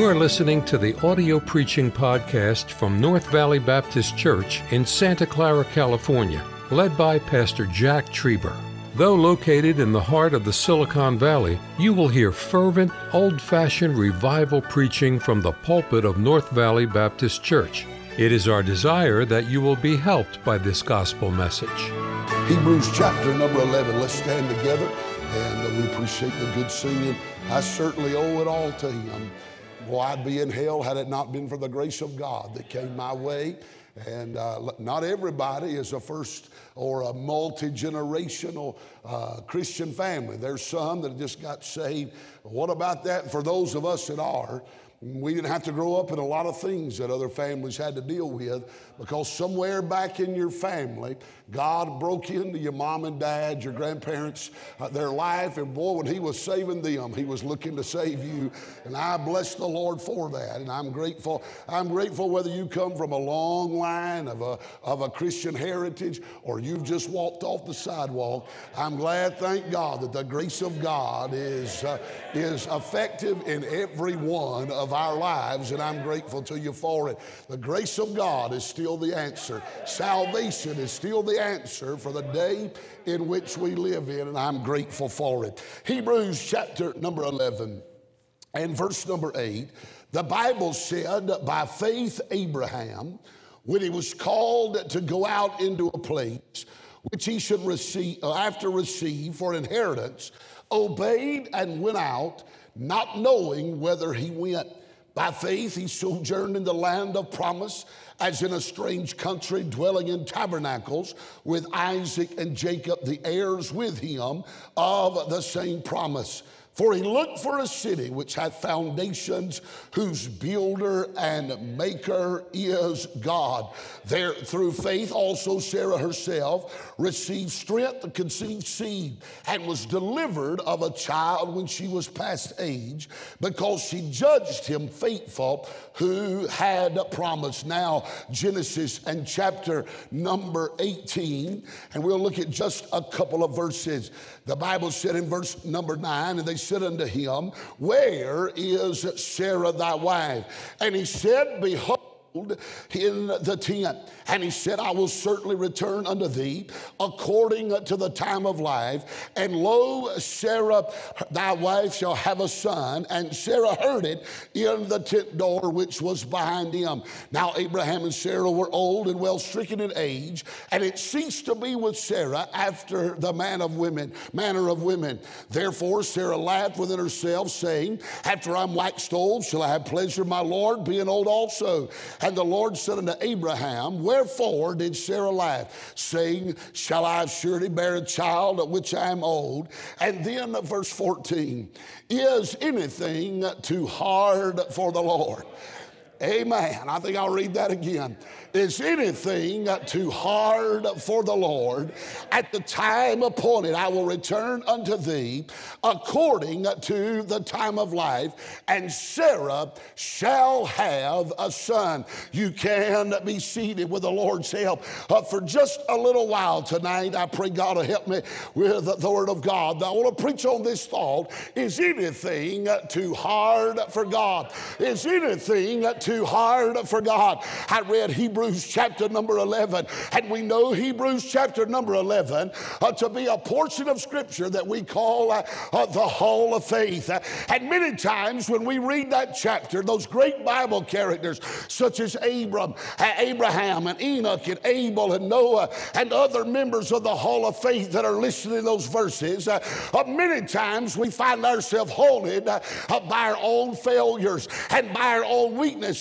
You are listening to the audio preaching podcast from North Valley Baptist Church in Santa Clara, California, led by Pastor Jack Trieber. Though located in the heart of the Silicon Valley, you will hear fervent, old fashioned revival preaching from the pulpit of North Valley Baptist Church. It is our desire that you will be helped by this gospel message. Hebrews chapter number 11. Let's stand together and we appreciate the good singing. I certainly owe it all to him. Boy, I'd be in hell had it not been for the grace of God that came my way. And uh, not everybody is a first or a multi generational uh, Christian family. There's some that just got saved. What about that for those of us that are? We didn't have to grow up in a lot of things that other families had to deal with because somewhere back in your family, God broke into your mom and dad, your grandparents, uh, their life, and boy, when He was saving them, He was looking to save you. And I bless the Lord for that, and I'm grateful. I'm grateful whether you come from a long line of a, of a Christian heritage or you've just walked off the sidewalk. I'm glad, thank God, that the grace of God is, uh, is effective in every one of our lives, and I'm grateful to you for it. The grace of God is still the answer, salvation is still the answer for the day in which we live in, and I'm grateful for it. Hebrews chapter number 11 and verse number 8, the Bible said, By faith, Abraham, when he was called to go out into a place which he should receive, uh, after receive for inheritance, obeyed and went out, not knowing whether he went. By faith, he sojourned in the land of promise as in a strange country, dwelling in tabernacles with Isaac and Jacob, the heirs with him of the same promise. For he looked for a city which hath foundations, whose builder and maker is God. There, through faith, also Sarah herself received strength to conceive seed, and was delivered of a child when she was past age, because she judged him faithful who had promised. Now, Genesis and chapter number 18, and we'll look at just a couple of verses. The Bible said in verse number nine, and they said unto him, Where is Sarah thy wife? And he said, Behold, in the tent. And he said, I will certainly return unto thee according to the time of life. And lo, Sarah, thy wife, shall have a son. And Sarah heard it in the tent door which was behind him. Now, Abraham and Sarah were old and well stricken in age, and it ceased to be with Sarah after the man of women, manner of women. Therefore, Sarah laughed within herself, saying, After I'm waxed old, shall I have pleasure, my Lord, being old also? And the Lord said unto Abraham, Wherefore did Sarah laugh, saying, Shall I surely bear a child of which I am old? And then verse 14, Is anything too hard for the Lord? Amen. I think I'll read that again. Is anything too hard for the Lord? At the time appointed, I will return unto thee according to the time of life, and Sarah shall have a son. You can be seated with the Lord's help. Uh, for just a little while tonight, I pray God will help me with the Word of God. I want to preach on this thought Is anything too hard for God? Is anything too hard for God? I read Hebrews chapter number 11. And we know Hebrews chapter number 11 uh, to be a portion of scripture that we call uh, uh, the Hall of Faith. and many times when we read that chapter, those great Bible characters such as Abram, uh, Abraham and Enoch and Abel and Noah and other members of the Hall of Faith that are listed in those verses, uh, uh, many times we find ourselves haunted by our own failures and by our own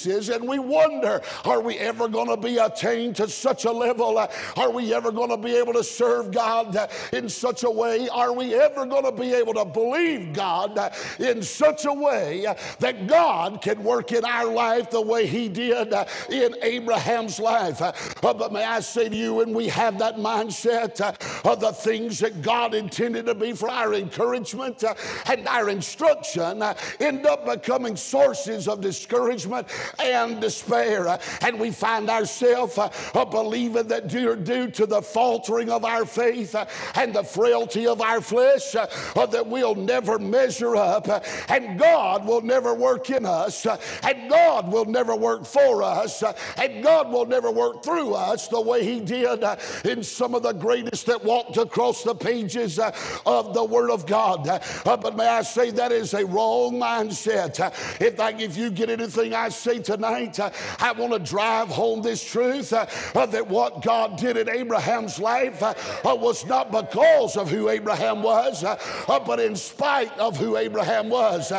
and we wonder, are we ever going to be attained to such a level? Uh, are we ever going to be able to serve God uh, in such a way? Are we ever going to be able to believe God uh, in such a way that God can work in our life the way He did in Abraham's life? But may I say to you, when we have that mindset of the things that God intended to be for our encouragement and our instruction end up becoming sources of discouragement and despair. And we find ourselves uh, believing that due, due to the faltering of our faith uh, and the frailty of our flesh, uh, that we'll never measure up, and God will never work in us, and God will never work for us, and God will never work through us the way He did in some of the greatest that walked across the pages of the Word of God. But may I say that is a wrong mindset. If, I, if you get anything I say tonight, uh, I want to drive home this truth uh, uh, that what God did in Abraham's life was not because of who Abraham was, but in spite of who Abraham was.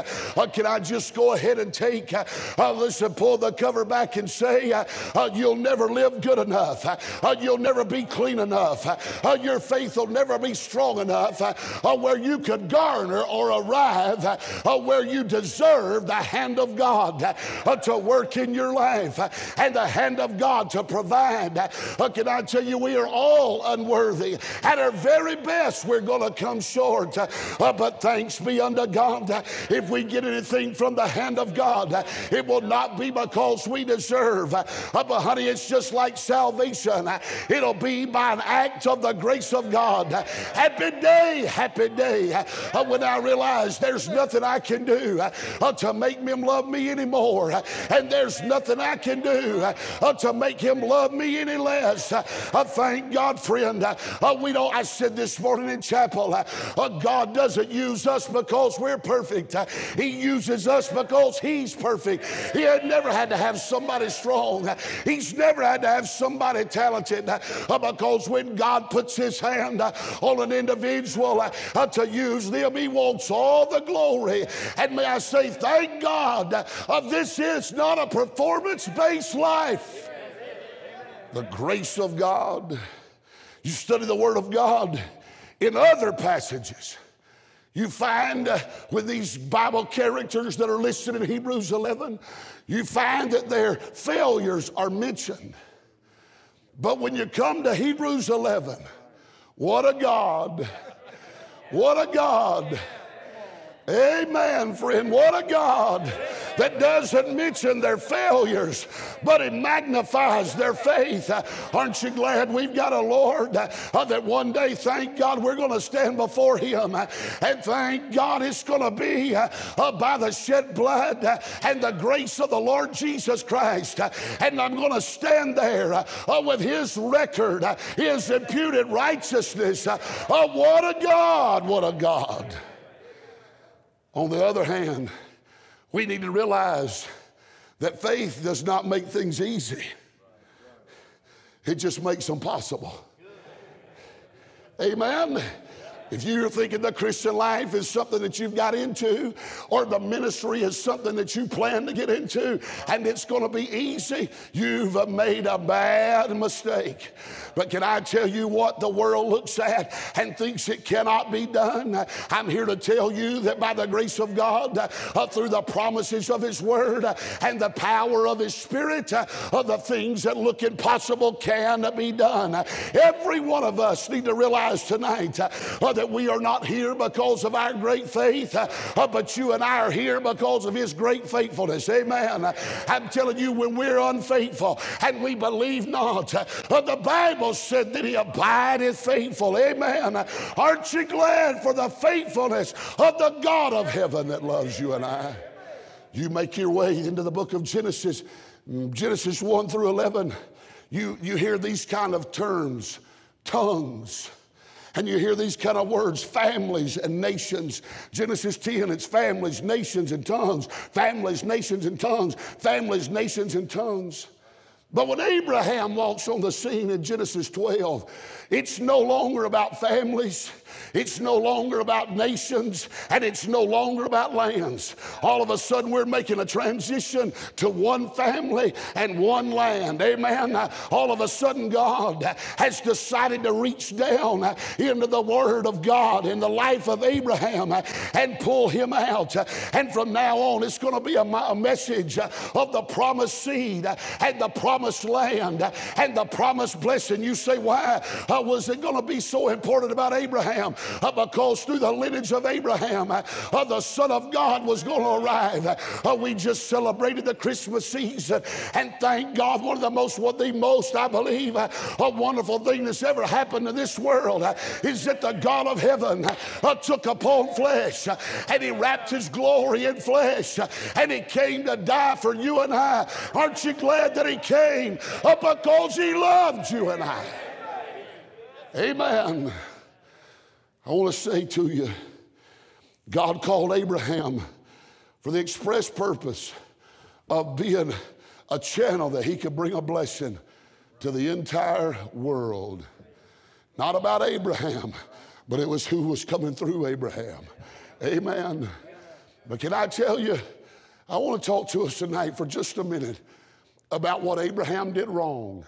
Can I just go ahead and take, listen, pull the cover back and say, You'll never live good enough. You'll never be clean enough. Your faith will never be strong enough where you could garner or arrive where you deserve the hand of God to work in your life and the hand of God to provide. Uh, can I tell you, we are all unworthy. At our very best, we're going to come short. Uh, but thanks be unto God. Uh, if we get anything from the hand of God, it will not be because we deserve. But honey, it's just like salvation. It'll be by an act of the grace of God. Happy day, happy day. When I realize there's nothing I can do to make them love me anymore, and there's nothing I can do uh, to make him love me any less. Uh, thank God, friend. Uh, we don't, I said this morning in chapel, God doesn't use us because we're perfect. He uses us because He's perfect. He had never had to have somebody strong. He's never had to have somebody talented because when God puts His hand on an individual to use them, He wants all the glory. And may I say, thank God, this is not a performance based life. The grace of God. You study the Word of God in other passages. You find uh, with these Bible characters that are listed in Hebrews 11, you find that their failures are mentioned. But when you come to Hebrews 11, what a God! What a God! Amen, friend. What a God that doesn't mention their failures, but it magnifies their faith. Aren't you glad we've got a Lord uh, that one day, thank God, we're going to stand before Him uh, and thank God it's going to be uh, uh, by the shed blood uh, and the grace of the Lord Jesus Christ. And I'm going to stand there uh, with His record, His imputed righteousness. What a God! What a God! On the other hand, we need to realize that faith does not make things easy, it just makes them possible. Amen. If you're thinking the Christian life is something that you've got into, or the ministry is something that you plan to get into, and it's going to be easy, you've made a bad mistake. But can I tell you what the world looks at and thinks it cannot be done? I'm here to tell you that by the grace of God, uh, through the promises of His Word uh, and the power of His Spirit, uh, the things that look impossible can be done. Every one of us need to realize tonight uh, that we are not here because of our great faith, uh, but you and I are here because of His great faithfulness. Amen. I'm telling you, when we're unfaithful and we believe not, uh, the Bible said that He abideth faithful. Amen. Aren't you glad for the faithfulness of the God of heaven that loves you and I? You make your way into the book of Genesis, Genesis 1 through 11. You, you hear these kind of terms tongues and you hear these kind of words families and nations. Genesis 10, it's families, nations, and tongues. Families, nations, and tongues. Families, nations, and tongues. But when Abraham walks on the scene in Genesis 12, it's no longer about families. It's no longer about nations and it's no longer about lands. All of a sudden, we're making a transition to one family and one land. Amen. All of a sudden, God has decided to reach down into the Word of God in the life of Abraham and pull him out. And from now on, it's going to be a, message of the promised seed and the promised land and the promised blessing. You say, why uh, was it going to be so important about Abraham? uh, because through the lineage of Abraham, uh, uh the Son of God was going to arrive. Uh, we just celebrated the Christmas season and thank God. One of the most, what the most, I believe, a wonderful thing that's ever happened to this world is that the God of heaven took upon flesh and he wrapped his glory in flesh and he came to die for you and I. Aren't you glad that he came? Because he loved you and I. Amen. I want to say to you, God called Abraham for the express purpose of being a channel that he could bring a blessing to the entire world. Not about Abraham, but it was who was coming through Abraham. Amen. But can I tell you, I want to talk to us tonight for just a minute about what Abraham did wrong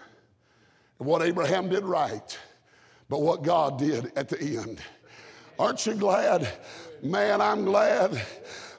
and what Abraham did right but what God did at the end. Aren't you glad? Man, I'm glad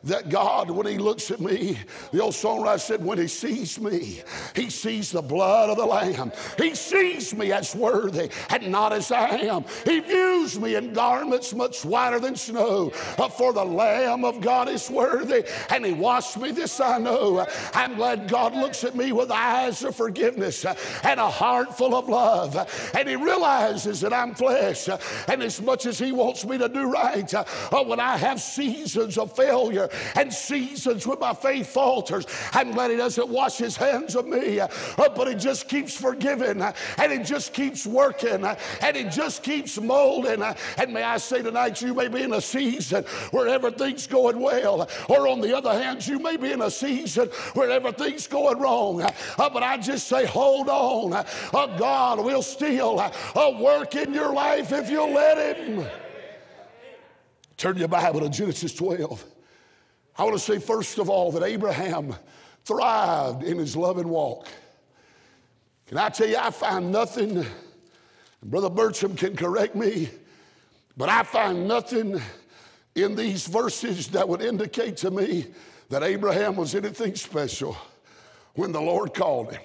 that God, when He looks at me, the old songwriter said, when He sees me, He sees the blood of the Lamb. He sees me as worthy and not as I am. He views me in garments much whiter than snow. For the Lamb of God is worthy, and He washed me, this I know. I'm glad God looks at me with eyes of forgiveness and a heart full of love. And He realizes that I'm flesh. And as much as He wants me to do right, when I have seasons of failure, and seasons when my faith falters. I'm glad He doesn't wash His hands of me, uh, but He just keeps forgiving uh, and He just keeps working uh, and He just keeps molding. And may I say tonight, you may be in a season where everything's going well, or on the other hand, you may be in a season where everything's going wrong. But I just say, hold on. God will still work in your life if you'll let Him. Turn your Bible to Genesis 12. I want to say, first of all, that Abraham thrived in his love and walk. Can I tell you, I find nothing, Brother Bertram can correct me, but I find nothing in these verses that would indicate to me that Abraham was anything special when the Lord called him.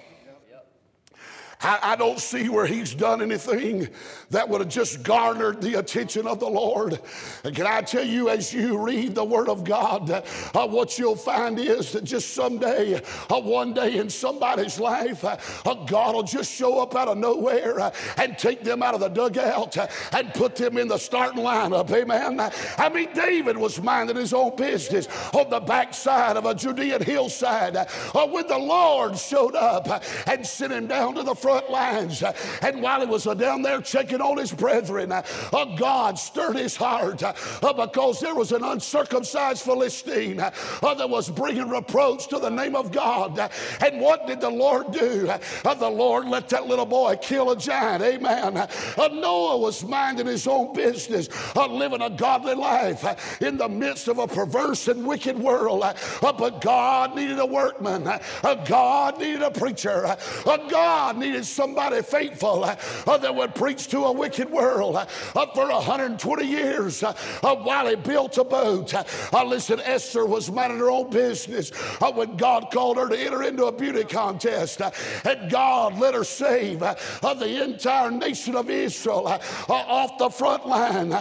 I, I, don't see where he's done anything that would have just garnered the attention of the Lord. And can I tell you, as you read the Word of God, uh, what you'll find is that just someday, uh, one day in somebody's life, uh, God will just show up out of nowhere uh, and take them out of the dugout uh, and put them in the starting lineup. Amen. I mean, David was minding his own business on the backside of a Judean hillside uh, when the Lord showed up and sent him down to the front front lines. And while he was down there checking on his brethren, uh, God stirred his heart uh, because there was an uncircumcised Philistine uh, that was bringing reproach to the name of God. And what did the Lord do? Uh, the Lord let that little boy kill a giant. Amen. Uh, Noah was minding his own business, uh, living a godly life in the midst of a perverse and wicked world. But God needed a workman. God needed a preacher. God needed needed somebody faithful uh, that would preach to a wicked world uh, for 120 years uh, uh, while he built a boat. Uh, uh, listen, Esther was minding her own business when God called her to enter into a beauty contest. And God let her save the entire nation of Israel off the front line.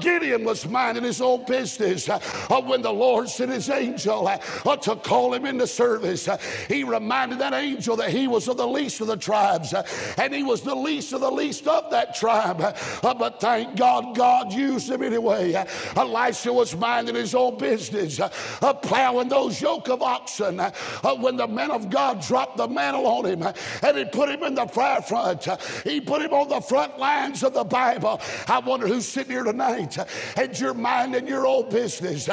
Gideon was minding his own business when the Lord sent his angel to call him into service. He reminded that angel that he was of the least of the tribe tribes, uh, and he was the least of the least of that tribe. Uh, but thank God, God used him anyway. Uh, Elisha was minding his own business, plowing those yoke of oxen. When the man of God dropped the mantle on him and he put him in the fire front, he put him on the front lines of the Bible. I wonder who's sitting here tonight and you're minding your own business.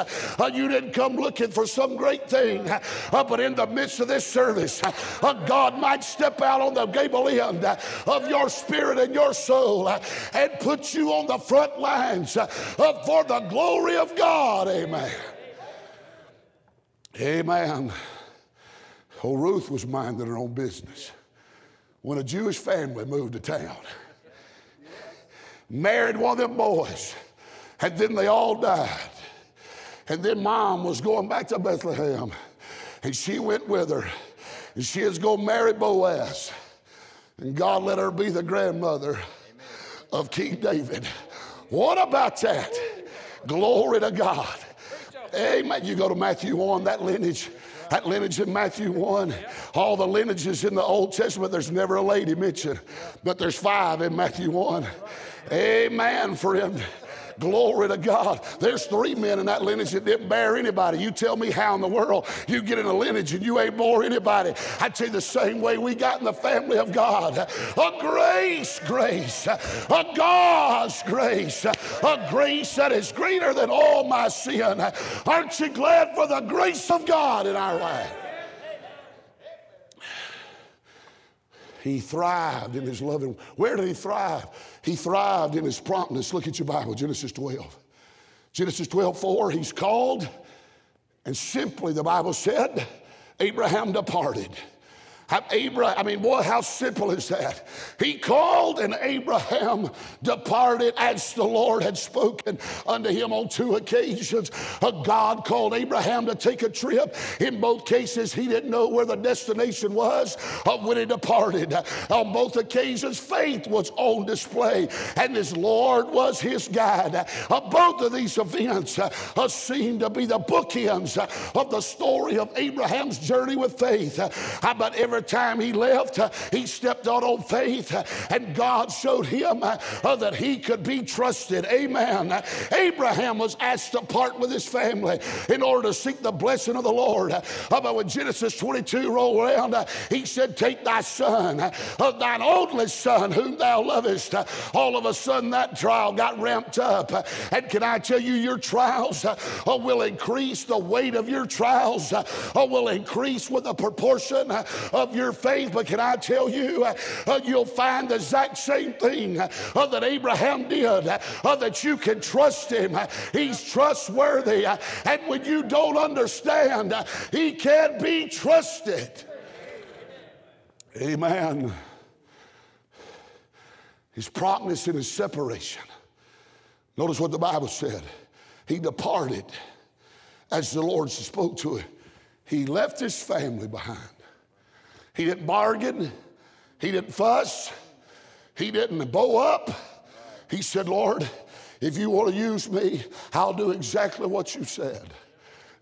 You didn't come looking for some great thing, but in the midst of this service, God might step out on the gable end uh, of your spirit and your soul uh, and put you on the front lines uh, for the glory of God. Amen. Amen. Oh, Ruth was minding her own business when a Jewish family moved to town, married one of them boys, and then they all died. And then mom was going back to Bethlehem, and she went with her, and she is going to marry Boaz. And God let her be the grandmother of King David. What about that? Glory to God. Amen. You go to Matthew 1, that lineage. That lineage in Matthew 1, all the lineages in the Old Testament, there's never a lady mentioned, but there's five in Matthew 1. Amen, friend. Glory to God. There's three men in that lineage that didn't bear anybody. You tell me how in the world you get in a lineage and you ain't bore anybody. I tell you the same way we got in the family of God. A grace, grace, a God's grace, a grace that is greater than all my sin. Aren't you glad for the grace of God in our life? He thrived in his loving. Where did he thrive? He thrived in his promptness. Look at your Bible, Genesis 12. Genesis 12, 4, he's called, and simply the Bible said, Abraham departed. Abraham, I mean, boy, how simple is that? He called and Abraham departed as the Lord had spoken unto him on two occasions. A God called Abraham to take a trip. In both cases, he didn't know where the destination was when he departed. On both occasions, faith was on display and his Lord was his guide. Uh, both of these events uh, seem to be the bookends uh, of the story of Abraham's journey with faith. But every every time he left, uh, he stepped out on faith, uh, and God showed him uh, that he could be trusted. Amen. Abraham was asked to part with his family in order to seek the blessing of the Lord. But when Genesis 22 rolled around, he said, Take thy son, thine only son, whom thou lovest. All of a sudden, that trial got ramped up. And can I tell you, your trials will increase, the weight of your trials will increase with the proportion of of your faith. But can I tell you, uh, uh, you'll find the exact same thing uh, that Abraham did, uh, that you can trust him. He's trustworthy. Uh, and when you don't understand, uh, he can be trusted. Amen. His promptness in his separation. Notice what the Bible said. He departed as the Lord spoke to him. He left his family behind. He didn't bargain. He didn't fuss. He didn't bow up. He said, Lord, if you want to use me, I'll do exactly what you said.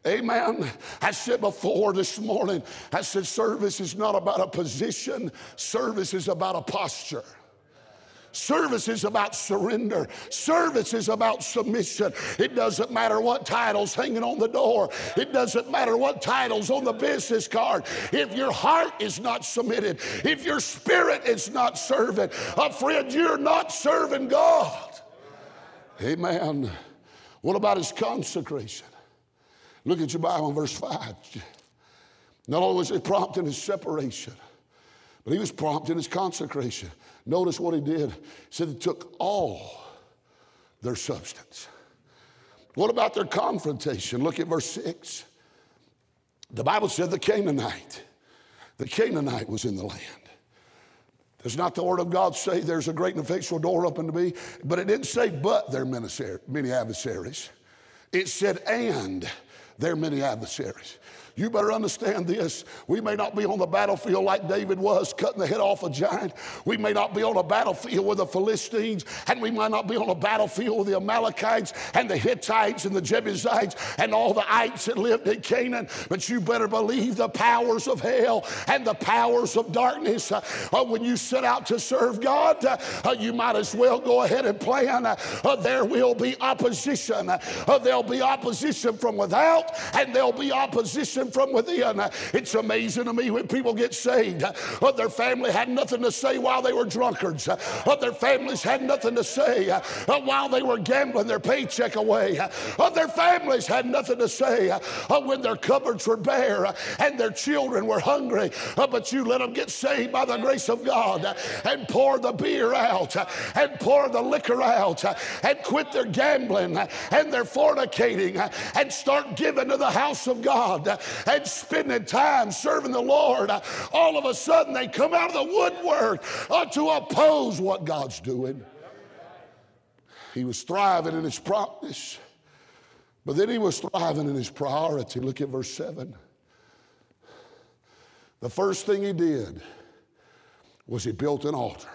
Amen. I said before this morning, I said, service is not about a position, service is about a posture. Service is about surrender. Service is about submission. It doesn't matter what title's hanging on the door. It doesn't matter what title's on the business card. If your heart is not submitted, if your spirit is not serving, a friend, you're not serving God. Amen. What about his consecration? Look at your Bible, verse 5. Not only was he prompt in his separation, but he was prompt in his consecration. Notice what he did. He said he took all their substance. What about their confrontation? Look at verse 6. The Bible said the Canaanite, the Canaanite was in the land. Does not the word of God say there's a great and effectual door open to me? But it didn't say, but there are many adversaries. It said, and there are many adversaries. You better understand this. We may not be on the battlefield like David was, cutting the head off a giant. We may not be on a battlefield with the Philistines, and we might not be on a battlefield with the Amalekites and the Hittites and the Jebusites and all the ites that lived in Canaan. But you better believe the powers of hell and the powers of darkness. Uh, uh, when you set out to serve God, uh, uh you might as well go ahead and plan. Uh, there will be opposition. there'll be opposition from without, and there'll be opposition from within. It's amazing to me when people get saved. Uh, their family had nothing to say while they were drunkards. Uh, their families had nothing to say uh, while they were gambling their paycheck away. Their families had nothing to say when their cupboards were bare and their children were hungry. But you let them get saved by the grace of God and pour the beer out and pour the liquor out and quit their gambling and their fornicating and start giving to the house of God and spending time serving the Lord, all of a sudden they come out of the woodwork uh, to oppose what God's doing. He was thriving in his promptness, but then he was thriving in his priority. Look at verse 7. The first thing he did was he built an altar.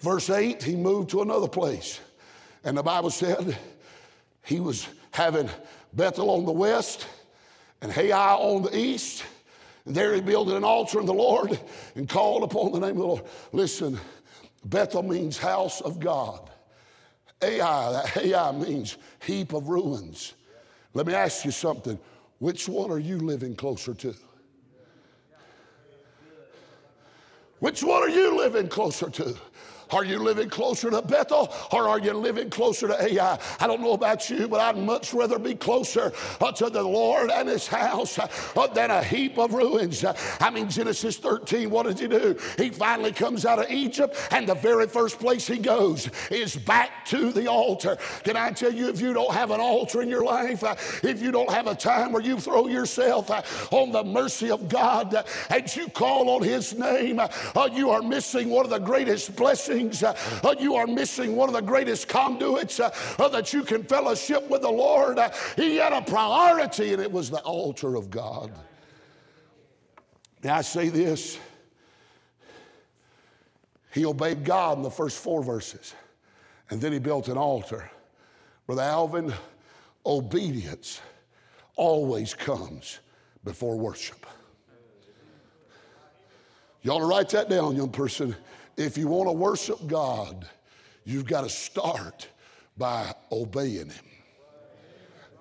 Verse 8, he moved to another place. And the Bible said he was having Bethel on the west and Hai on the east. And there he built an altar in the Lord and called upon the name of the Lord. Listen, Bethel means house of God. Ai, that Ai means heap of ruins. Let me ask you something. Which one are you living closer to? Which one are you living closer to? Are you living closer to Bethel or are you living closer to Ai? I don't know about you, but I'd much rather be closer uh, to the Lord and his house uh, than a heap of ruins. I mean, Genesis 13, what did he do? He finally comes out of Egypt, and the very first place he goes is back to the altar. Can I tell you, if you don't have an altar in your life, uh, if you don't have a time where you throw yourself on the mercy of God and you call on his name, you are missing one of the greatest blessings things, uh, uh, you are missing one of the greatest conduits uh, that you can fellowship with the Lord. He had a priority, and it was the altar of God. Now, I say this he obeyed God in the first four verses, and then he built an altar. Brother Alvin, obedience always comes before worship. You ought to write that down, young person. If you want to worship God, you've got to start by obeying Him.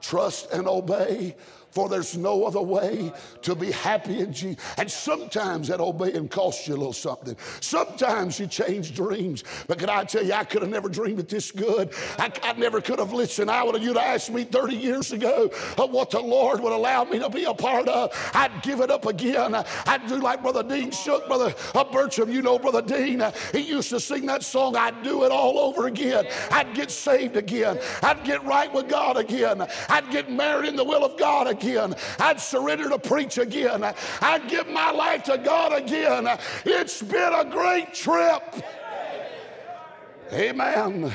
Trust and obey for there's no other way to be happy in Jesus. And sometimes that obeying costs you a little something. Sometimes you change dreams. But can I tell you, I could have never dreamed it this good. I, I never could have listened. I would have, you'd asked me 30 years ago of what the Lord would allow me to be a part of. I'd give it up again. I'd do like Brother Dean Shook, Brother uh, Bircham. You know Brother Dean. He used to sing that song. I'd do it all over again. I'd get saved again. I'd get right with God again. I'd get married in the will of God again again. I'd surrender to preach again. I'd give my life to God again. It's been a great trip. Amen.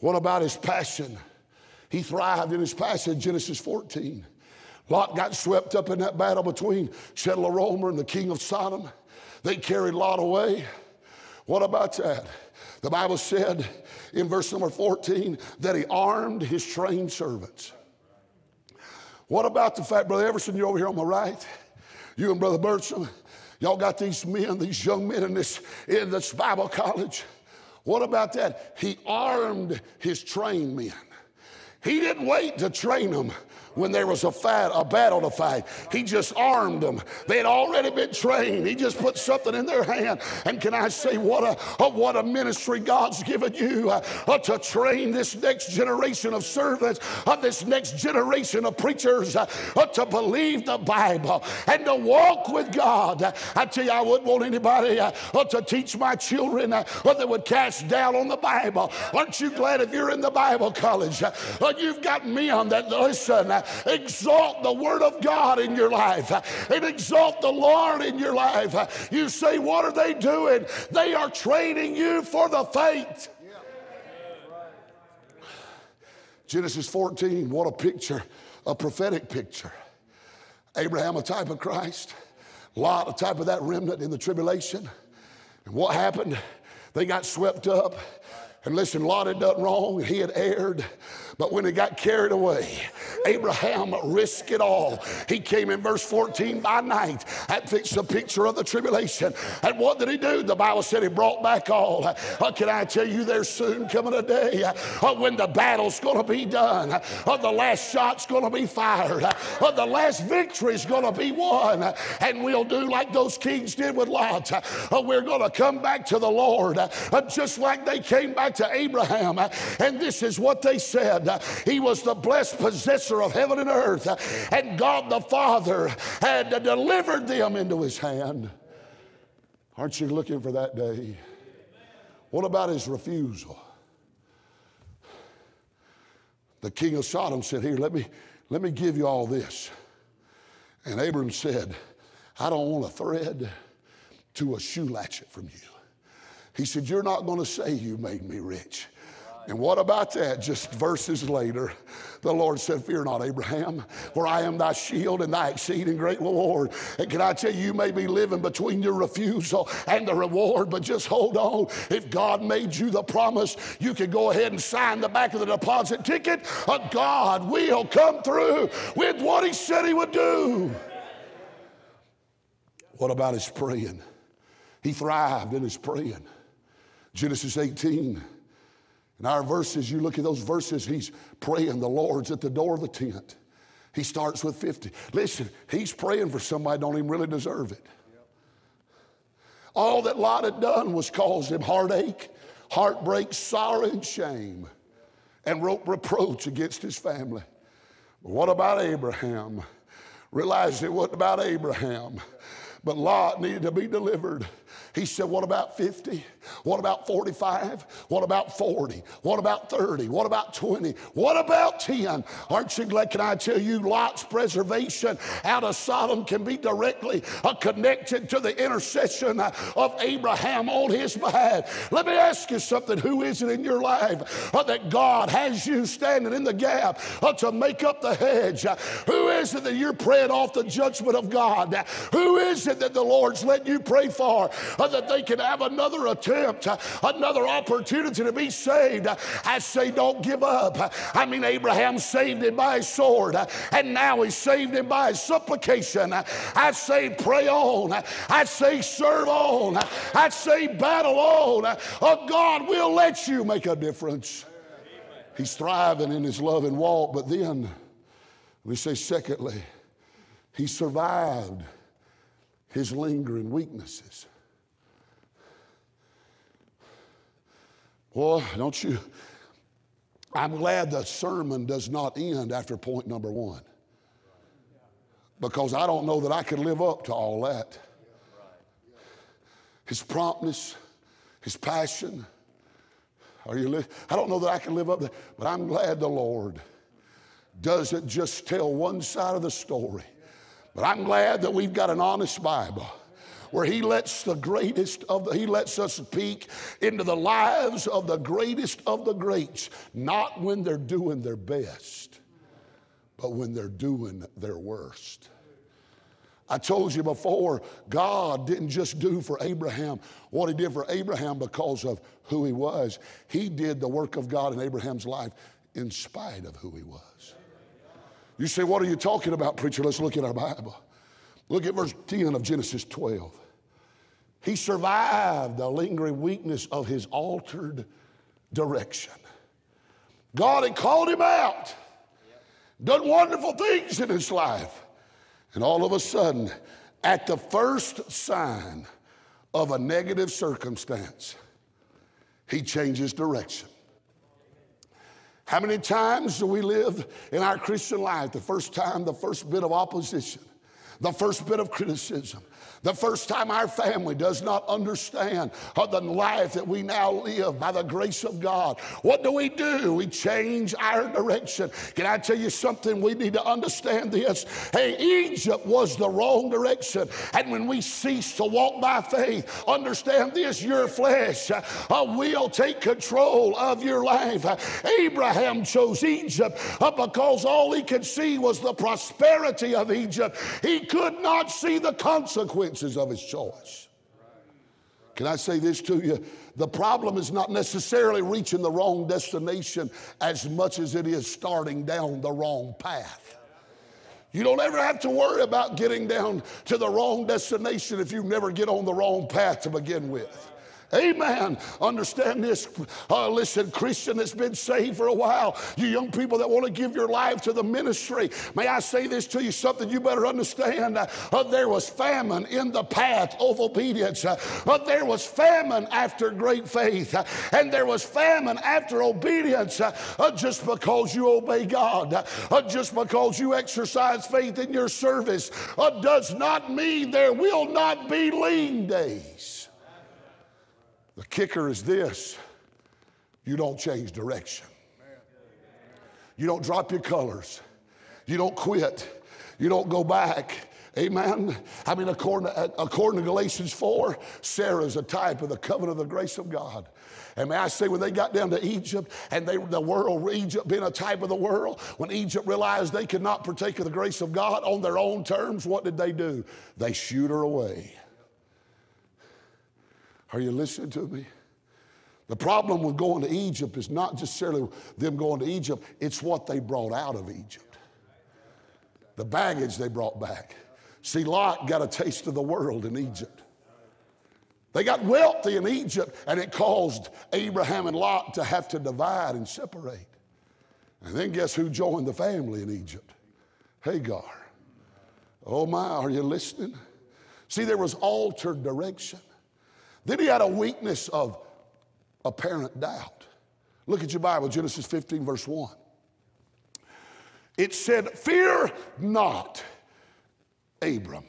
What about his passion? He thrived in his passion, Genesis 14. Lot got swept up in that battle between Chedorlaomer and the king of Sodom. They carried Lot away. What about that? The Bible said in verse number 14 that he armed his trained servants. What about the fact, Brother Everson, you're over here on my right? You and Brother Bertram, y'all got these men, these young men in this, in this Bible college. What about that? He armed his trained men. He didn't wait to train them when there was a, fight, a battle to fight. He just armed them. They had already been trained. He just put something in their hand. And can I say, what a, a what a ministry God's given you uh, uh, to train this next generation of servants, uh, this next generation of preachers uh, uh, to believe the Bible and to walk with God. I tell you, I wouldn't want anybody uh, to teach my children that would cast down on the Bible. Aren't you glad if you're in the Bible college? you've got men that listen exalt the Word of God in your life and exalt the Lord in your life. You say, What are they doing? They are training you for the faith. Genesis 14, what a picture, a prophetic picture. Abraham, a type of Christ. Lot, a type of that remnant in the tribulation. And what happened? They got swept up. And listen, Lot had done wrong. He had erred. But when he got carried away, Abraham risked it all. He came in verse 14 by night. That fixed the picture of the tribulation. And what did he do? The Bible said he brought back all. Uh, can I tell you, there's soon coming a day uh, when the battle's going to be done, uh, the last shot's going to be fired, uh, the last victory's going to be won. And we'll do like those kings did with Lot. Uh, we're going to come back to the Lord uh, just like they came back to Abraham. And this is what they said. He was the blessed possessor of heaven and earth, and God the Father had delivered them into his hand. Aren't you looking for that day? What about his refusal? The king of Sodom said, Here, let me, let me give you all this. And Abram said, I don't want a thread to a shoe latchet from you. He said, You're not going to say you made me rich And what about that? Just verses later, the Lord said, Fear not, Abraham, for I am thy shield and thy exceeding great reward. And can I tell you, you may be living between your refusal and the reward, but just hold on. If God made you the promise, you can go ahead and sign the back of the deposit ticket. But God will come through with what He said He would do. What about his praying? He thrived in his praying. Genesis 18. In our verses, you look at those verses, he's praying. The Lord's at the door of the tent. He starts with 50. Listen, he's praying for somebody don't even really deserve it. All that Lot had done was cause him heartache, heartbreak, sorrow, and shame, and wrote reproach against his family. But what about Abraham? Realized it wasn't about Abraham, but Lot needed to be delivered. He said, What about 50? What about 45? What about 40? What about 30? What about 20? What about 10? Aren't you glad? Can I tell you, Lot's preservation out of Sodom can be directly uh, connected to the intercession uh, of Abraham on his behalf? Let me ask you something. Who is it in your life uh, that God has you standing in the gap to make up the hedge? Who is it that you're praying off the judgment of God? Who is it that the Lord's letting you pray for that they can have another attempt? Attempt, another opportunity to be saved. I say, don't give up. I mean, Abraham saved him by his sword, and now he saved him by his supplication. I say, pray on. I say, serve on. I say, battle on. Oh, God will let you make a difference. He's thriving in his love and walk, but then we say, secondly, he survived his lingering weaknesses. Boy, don't you? I'm glad the sermon does not end after point number one. Because I don't know that I could live up to all that. His promptness, his passion. Are you li- I don't know that I can live up to but I'm glad the Lord doesn't just tell one side of the story. But I'm glad that we've got an honest Bible where he lets the greatest of the, he lets us peek into the lives of the greatest of the greats, not when they're doing their best, but when they're doing their worst. I told you before, God didn't just do for Abraham what he did for Abraham because of who he was. He did the work of God in Abraham's life in spite of who he was. You say, What are you talking about, preacher? Let's look at our Bible. Look at verse 10 of Genesis 12. He survived the lingering weakness of his altered direction. God had called him out, done wonderful things in his life. And all of a sudden, at the first sign of a negative circumstance, he changes direction. How many times do we live in our Christian life? The first time, the first bit of opposition, the first bit of criticism, the first time our family does not understand the life that we now live by the grace of God, what do we do? We change our direction. Can I tell you something? We need to understand this. Hey, Egypt was the wrong direction. And when we cease to walk by faith, understand this your flesh uh, will take control of your life. Abraham chose Egypt uh, because all he could see was the prosperity of Egypt, he could not see the consequences consequences of his choice. Can I say this to you? The problem is not necessarily reaching the wrong destination as much as it is starting down the wrong path. You don't ever have to worry about getting down to the wrong destination if you never get on the wrong path to begin with. Amen. Understand this. Uh, listen, Christian that's been saved for a while, you young people that want to give your life to the ministry, may I say this to you something you better understand. Uh, uh, there was famine in the path of obedience, uh, there was famine after great faith, uh, and there was famine after obedience uh, just because you obey God, just because you exercise faith in your service, does not mean there will not be lean days. The kicker is this you don't change direction, you don't drop your colors, you don't quit, you don't go back. Amen. I mean, according to, according to Galatians 4, Sarah is a type of the covenant of the grace of God. And may I say, when they got down to Egypt and they, the world, Egypt being a type of the world, when Egypt realized they could not partake of the grace of God on their own terms, what did they do? They shoot her away. Are you listening to me? The problem with going to Egypt is not necessarily them going to Egypt, it's what they brought out of Egypt. The baggage they brought back. See, Lot got a taste of the world in Egypt. They got wealthy in Egypt, and it caused Abraham and Lot to have to divide and separate. And then guess who joined the family in Egypt? Hagar. Oh my, are you listening? See, there was altered direction. Then he had a weakness of apparent doubt. Look at your Bible, Genesis 15, verse 1. It said, Fear not, Abram.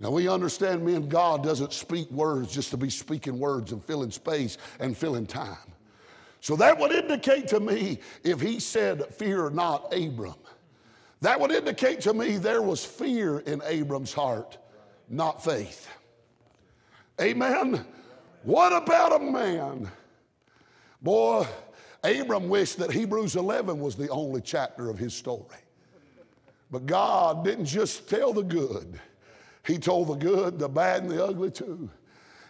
Now we understand, men, God doesn't speak words just to be speaking words and filling space and filling time. So that would indicate to me if he said, Fear not, Abram, that would indicate to me there was fear in Abram's heart, not faith. Amen. What about a man? Boy, Abram wished that Hebrews 11 was the only chapter of his story. But God didn't just tell the good, He told the good, the bad, and the ugly too.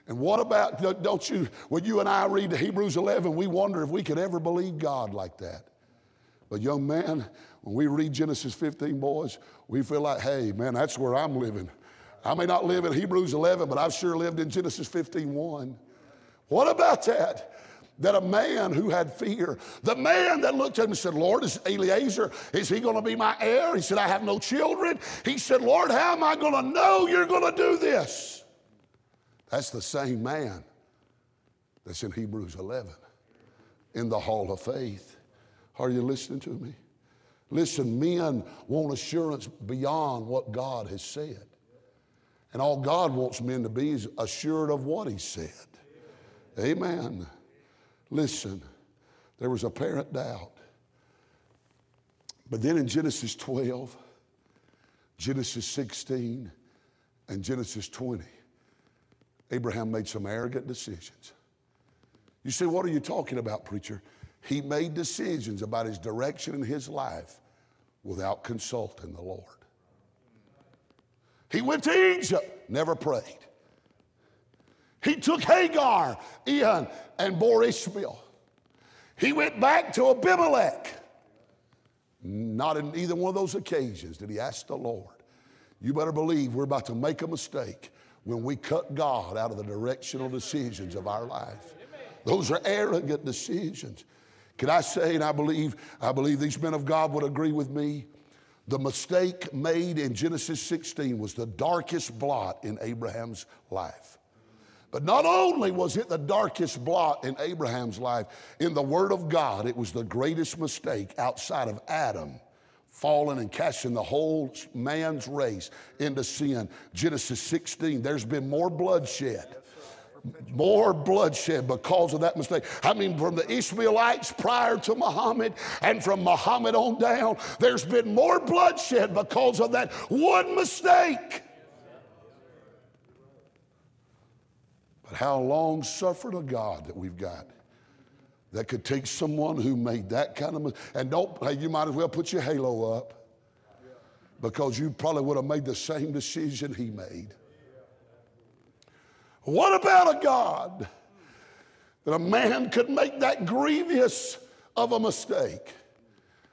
And what about, don't you, when you and I read Hebrews 11, we wonder if we could ever believe God like that. But, young man, when we read Genesis 15, boys, we feel like, hey, man, that's where I'm living. I may not live in Hebrews 11, but I've sure lived in Genesis 15, 1. What about that? that a man who had fear, the man that looked at him and said, Lord, is Eliezer, is he going to be my heir? He said, I have no children. He said, Lord, how am I going to know you're going to do this? That's the same man that's in Hebrews 11 in the hall of faith. Are you listening to me? Listen, men want assurance beyond what God has said. And all God wants men to be is assured of what He said. Amen. Listen, there was apparent doubt. But then in Genesis 12, Genesis 16, and Genesis 20, Abraham made some arrogant decisions. You say, What are you talking about, preacher? He made decisions about his direction in his life without consulting the Lord. He went to Egypt, never prayed. He took Hagar, Ian, and bore Ishmael. He went back to Abimelech. Not in either one of those occasions did he ask the Lord. You better believe we're about to make a mistake when we cut God out of the directional decisions of our life. Those are arrogant decisions. Can I say, and I believe, I believe these men of God would agree with me, the mistake made in Genesis 16 was the darkest blot in Abraham's life. But not only was it the darkest blot in Abraham's life, in the Word of God, it was the greatest mistake outside of Adam falling and casting the whole man's race into sin. Genesis 16, there's been more bloodshed. More bloodshed because of that mistake. I mean, from the Ishmaelites prior to Muhammad and from Muhammad on down, there's been more bloodshed because of that one mistake. But how long suffered a God that we've got that could take someone who made that kind of mistake and don't hey, you might as well put your halo up because you probably would have made the same decision he made. What about a God that a man could make that grievous of a mistake?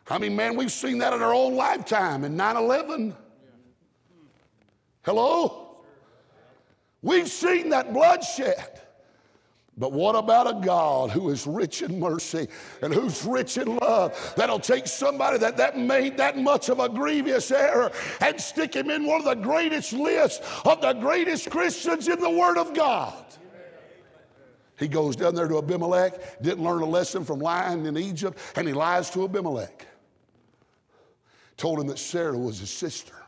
I mean, man, we've seen that in our own lifetime in 9 11. Hello? We've seen that bloodshed. But what about a God who is rich in mercy and who's rich in love that'll take somebody that, that made that much of a grievous error and stick him in one of the greatest lists of the greatest Christians in the Word of God? He goes down there to Abimelech, didn't learn a lesson from lying in Egypt, and he lies to Abimelech. Told him that Sarah was his sister.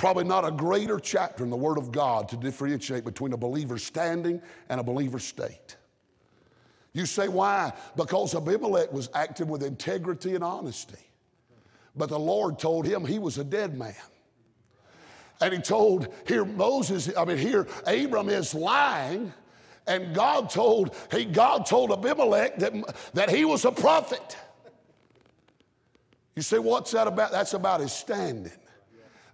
Probably not a greater chapter in the Word of God to differentiate between a believer's standing and a believer's state. You say, why? Because Abimelech was acting with integrity and honesty. But the Lord told him he was a dead man. And he told, here Moses, I mean, here Abram is lying. And God told, he, God told Abimelech that, that he was a prophet. You say, what's that about? That's about his standing.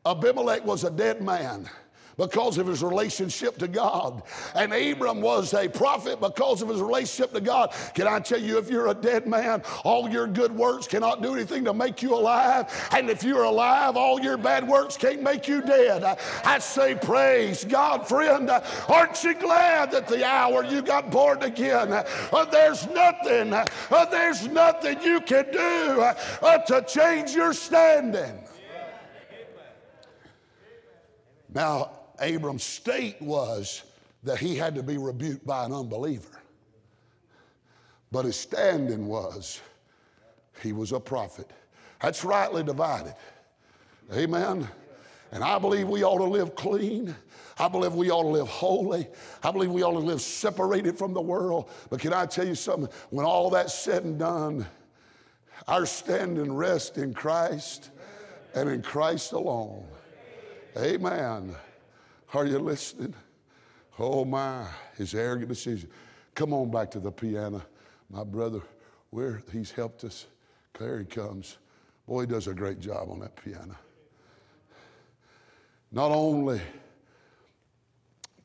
Abimelech was a dead man because of his relationship to God. And Abram was a prophet because of his relationship to God. Can I tell you, if you're a dead man, all your good works cannot do anything to make you alive. And if you're alive, all your bad works can't make you dead. I, say, praise God, friend. Aren't you glad that the hour you got born again? Uh, there's nothing, uh, there's nothing you can do uh, to change your standing. Now, Abram's state was that he had to be rebuked by an unbeliever. But his standing was he was a prophet. That's rightly divided. Amen. And I believe we ought to live clean. I believe we ought to live holy. I believe we ought to live separated from the world. But can I tell you something? When all that's said and done, our standing rests in Christ and in Christ alone. Amen. Are you listening? Oh my, his arrogant decision. Come on back to the piano, my brother. Where he's helped us. There he comes. Boy, he does a great job on that piano. Not only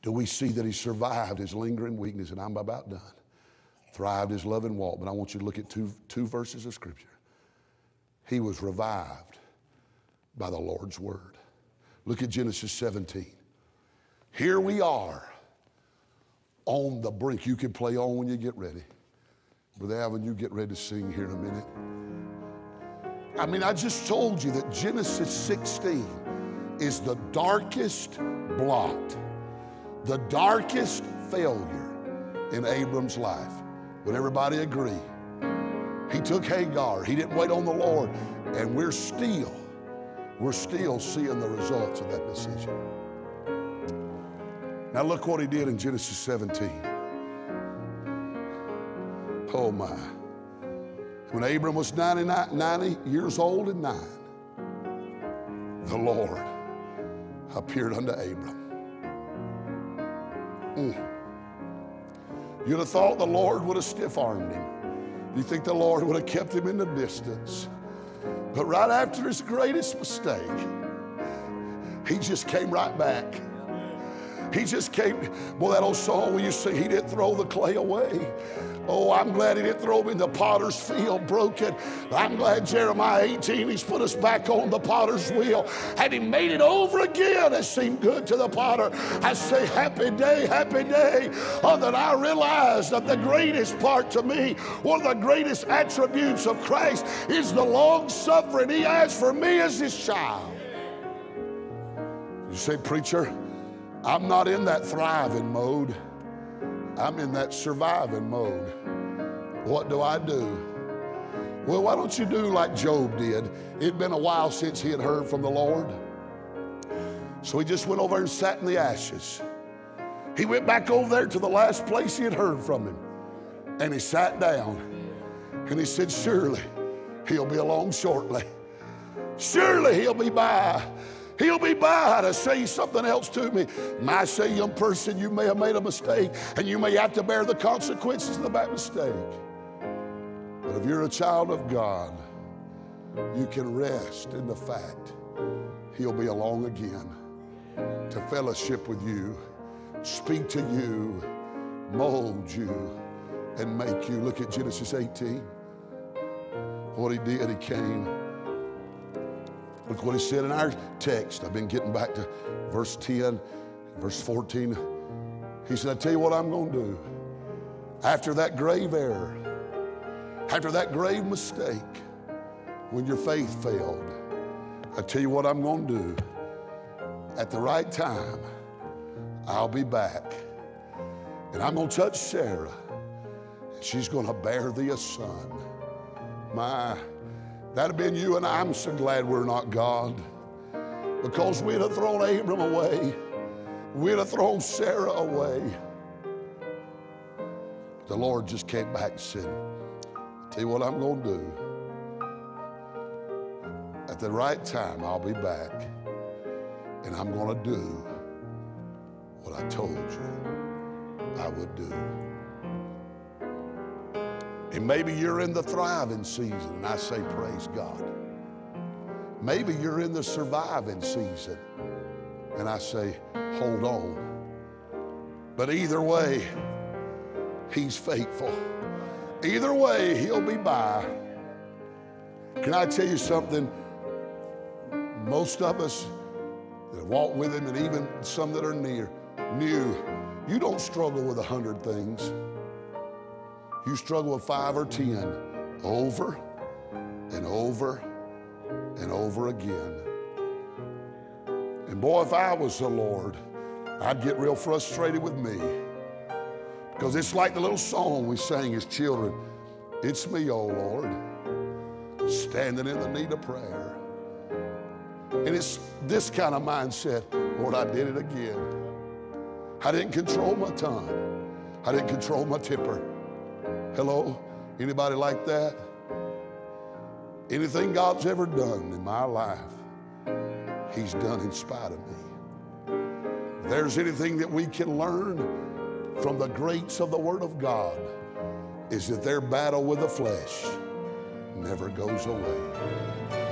do we see that he survived his lingering weakness, and I'm about done, thrived his love and walk, but I want you to look at two, two verses of scripture. He was revived by the Lord's word. Look at Genesis 17. Here we are on the brink. You can play on when you get ready. Brother Alvin, you get ready to sing here in a minute. I mean, I just told you that Genesis 16 is the darkest blot, the darkest failure in Abram's life. Would everybody agree? He took Hagar, he didn't wait on the Lord, and we're still, we're still seeing the results of that decision. Now look what he did in Genesis 17. Oh my. When Abram was 99, 90 years old and nine, the Lord appeared unto Abram. Mm. You'd have thought the Lord would have stiff armed him. You think the Lord would have kept him in the distance. But right after his greatest mistake, he just came right back. He just came. Boy, that old song we used to sing, He didn't throw the clay away. Oh, I'm glad He didn't throw me in the potter's field broken. I'm glad Jeremiah 18, He's put us back on the potter's wheel and He made it over again. It seemed good to the potter. I say, Happy day, happy day. Oh, that I realized that the greatest part to me, one of the greatest attributes of Christ, is the long suffering He has for me as His child. You say, Preacher, I'm not in that thriving mode. I'm in that surviving mode. What do I do? Well, why don't you do like Job did? It'd been a while since he had heard from the Lord. So he just went over and sat in the ashes. He went back over there to the last place he had heard from him. And he sat down. And he said, Surely he'll be along shortly. Surely he'll be by. He'll be by to say something else to me. My say, young person, you may have made a mistake and you may have to bear the consequences of that mistake. But if you're a child of God, you can rest in the fact He'll be along again to fellowship with you, speak to you, mold you, and make you. Look at Genesis 18. What He did, He came Look what he said in our text. I've been getting back to verse 10, verse 14. He said, I tell you what I'm going to do. After that grave error, after that grave mistake, when your faith failed, I tell you what I'm going to do. At the right time, I'll be back. And I'm going to touch Sarah. And she's going to bear thee a son. My That'd have been you and I. I'm so glad we're not God. Because we'd have thrown Abram away. We'd have thrown Sarah away. The Lord just came back and said, Tell you what I'm going to do. At the right time, I'll be back and I'm going to do what I told you I would do. And maybe you're in the thriving season, and I say, Praise God. Maybe you're in the surviving season, and I say, Hold on. But either way, He's faithful. Either way, He'll be by. Can I tell you something? Most of us that walked with Him, and even some that are near, knew you don't struggle with a hundred things. You struggle with five or ten over and over and over again. And boy, if I was the Lord, I'd get real frustrated with me. Because it's like the little song we sang as children It's me, oh Lord, standing in the need of prayer. And it's this kind of mindset Lord, I did it again. I didn't control my tongue, I didn't control my temper. Hello? Anybody like that? Anything God's ever done in my life, He's done in spite of me. If there's anything that we can learn from the greats of the Word of God, is that their battle with the flesh never goes away.